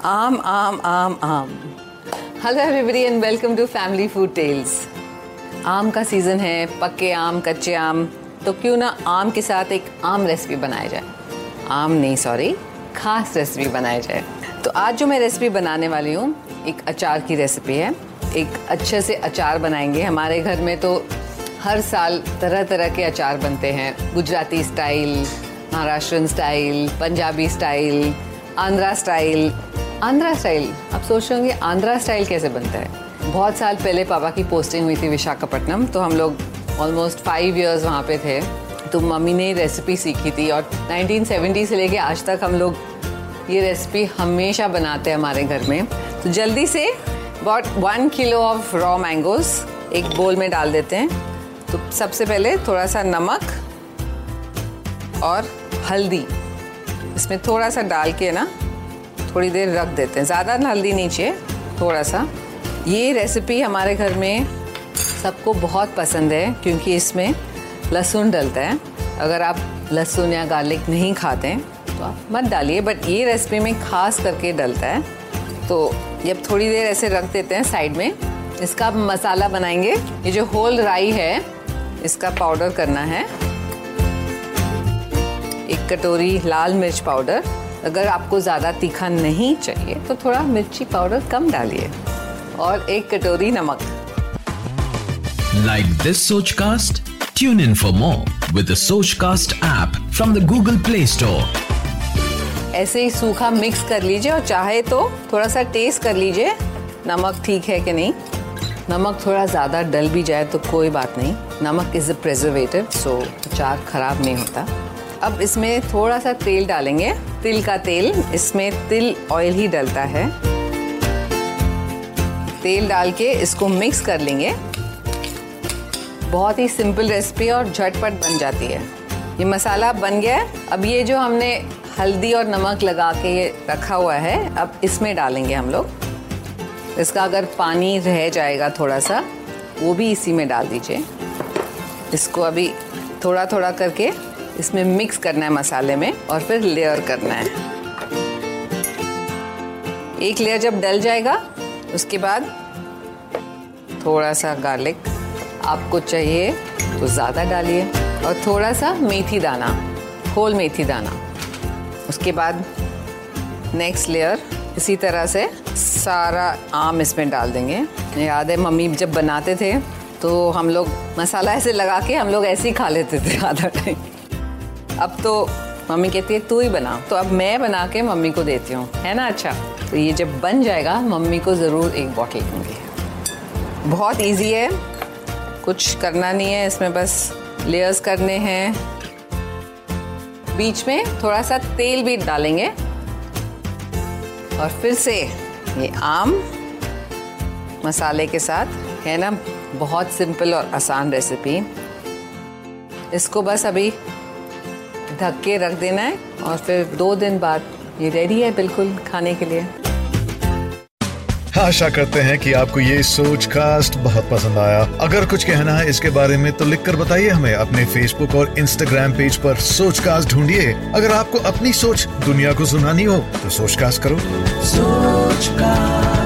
आम आम आम आम। Hello everybody and welcome to family food tales आम का सीज़न है, पक्के आम, कच्चे आम। तो क्यों ना आम के साथ एक आम रेसिपी बनाया जाए? आम नहीं सॉरी खास रेसिपी बनाया जाए। तो आज जो मैं रेसिपी बनाने वाली हूँ, एक अचार की रेसिपी है। एक अच्छे से अचार बनाएँगे। हमारे घर में तो हर साल तरह तरह के अचार बनते हैं। Gujarati style Maharashtrian style Punjabi style Andhra style Andhra style. आप सोच रहे होंगे, आंध्रा स्टाइल कैसे बनता है? बहुत साल पहले पापा की पोस्टिंग हुई थी विशाखापट्टनम तो हम लोग ऑलमोस्ट फाइव ईयर्स वहाँ पे थे। तो मम्मी ने रेसिपी सीखी थी और 1970 से लेके आज तक हम लोग ये रेसिपी हमेशा बनाते हैं हमारे घर में। तो जल्दी से about one kilo of raw mangoes एक बोल में डाल देते हैं। तो सबसे पहले थोड़ा सा नमक और हल्दी। इसमें थोड़ा सा डाल के ना थोड़ी देर रख देते हैं। ज़्यादा हल्दी नहीं चाहिए थोड़ा सा ये रेसिपी हमारे घर में सबको बहुत पसंद है, क्योंकि इसमें लहसुन डलता है। अगर आप लहसुन या गार्लिक नहीं खाते हैं तो आप मत डालिए बट ये रेसिपी में खास करके डलता है। तो जब थोड़ी देर ऐसे रख देते हैं साइड में। इसका आप मसाला बनाएँगे। ये जो होल राई है, इसका पाउडर करना है। एक कटोरी लाल मिर्च पाउडर अगर आपको ज़्यादा तीखा नहीं चाहिए तो थोड़ा मिर्ची पाउडर कम डालिए। और एक कटोरी नमक। Like this Sochcast? Tune in for more with the Sochcast app from the Google Play Store. ऐसे ही सूखा मिक्स कर लीजिए और चाहे तो थोड़ा सा टेस्ट कर लीजिए नमक ठीक है कि नहीं। नमक थोड़ा ज़्यादा डल भी जाए तो कोई बात नहीं। नमक इज़ अ प्रेजर्वेटिव सो अचार ख़राब नहीं होता। अब इसमें थोड़ा सा तेल डालेंगे। तिल का तेल, इसमें तिल ऑयल ही डलता है। तेल डाल के इसको मिक्स कर लेंगे। बहुत ही सिंपल रेसिपी और झटपट बन जाती है। ये मसाला बन गया है। अब ये जो हमने हल्दी और नमक लगा के रखा हुआ है, अब इसमें डालेंगे हम लोग। इसका अगर पानी रह जाएगा थोड़ा सा वो भी इसी में डाल दीजिए। इसको अभी थोड़ा थोड़ा करके इसमें मिक्स करना है मसाले में और फिर लेयर करना है। एक लेयर जब डल जाएगा, उसके बाद थोड़ा सा गार्लिक आपको चाहिए तो ज़्यादा डालिए और थोड़ा सा मेथी दाना होल मेथी दाना। उसके बाद नेक्स्ट लेयर इसी तरह से सारा आम इसमें डाल देंगे। याद है मम्मी जब बनाते थे तो हम लोग मसाला ऐसे लगा के हम लोग ऐसे ही खा लेते थे आधा टाइम अब तो मम्मी कहती है, तू ही बना। तो अब मैं बना के मम्मी को देती हूँ। है ना? अच्छा। तो ये जब बन जाएगा, मम्मी को ज़रूर एक बॉटल दूँगी। बहुत इजी है। कुछ करना नहीं है, इसमें बस लेयर्स करने हैं। बीच में थोड़ा सा तेल भी डालेंगे। और फिर से ये आम मसाले के साथ, है ना? बहुत सिंपल और आसान रेसिपी इसको बस अभी ढक के रख देना है और फिर दो दिन बाद ये रेडी है बिल्कुल खाने के लिए। आशा करते हैं कि आपको ये सोच कास्ट बहुत पसंद आया। अगर कुछ कहना है इसके बारे में तो लिखकर बताइए हमें अपने फेसबुक और इंस्टाग्राम पेज पर सोच कास्ट ढूंढिए। अगर आपको अपनी सोच दुनिया को सुनानी हो तो सोच कास्ट करो। सोच कास्ट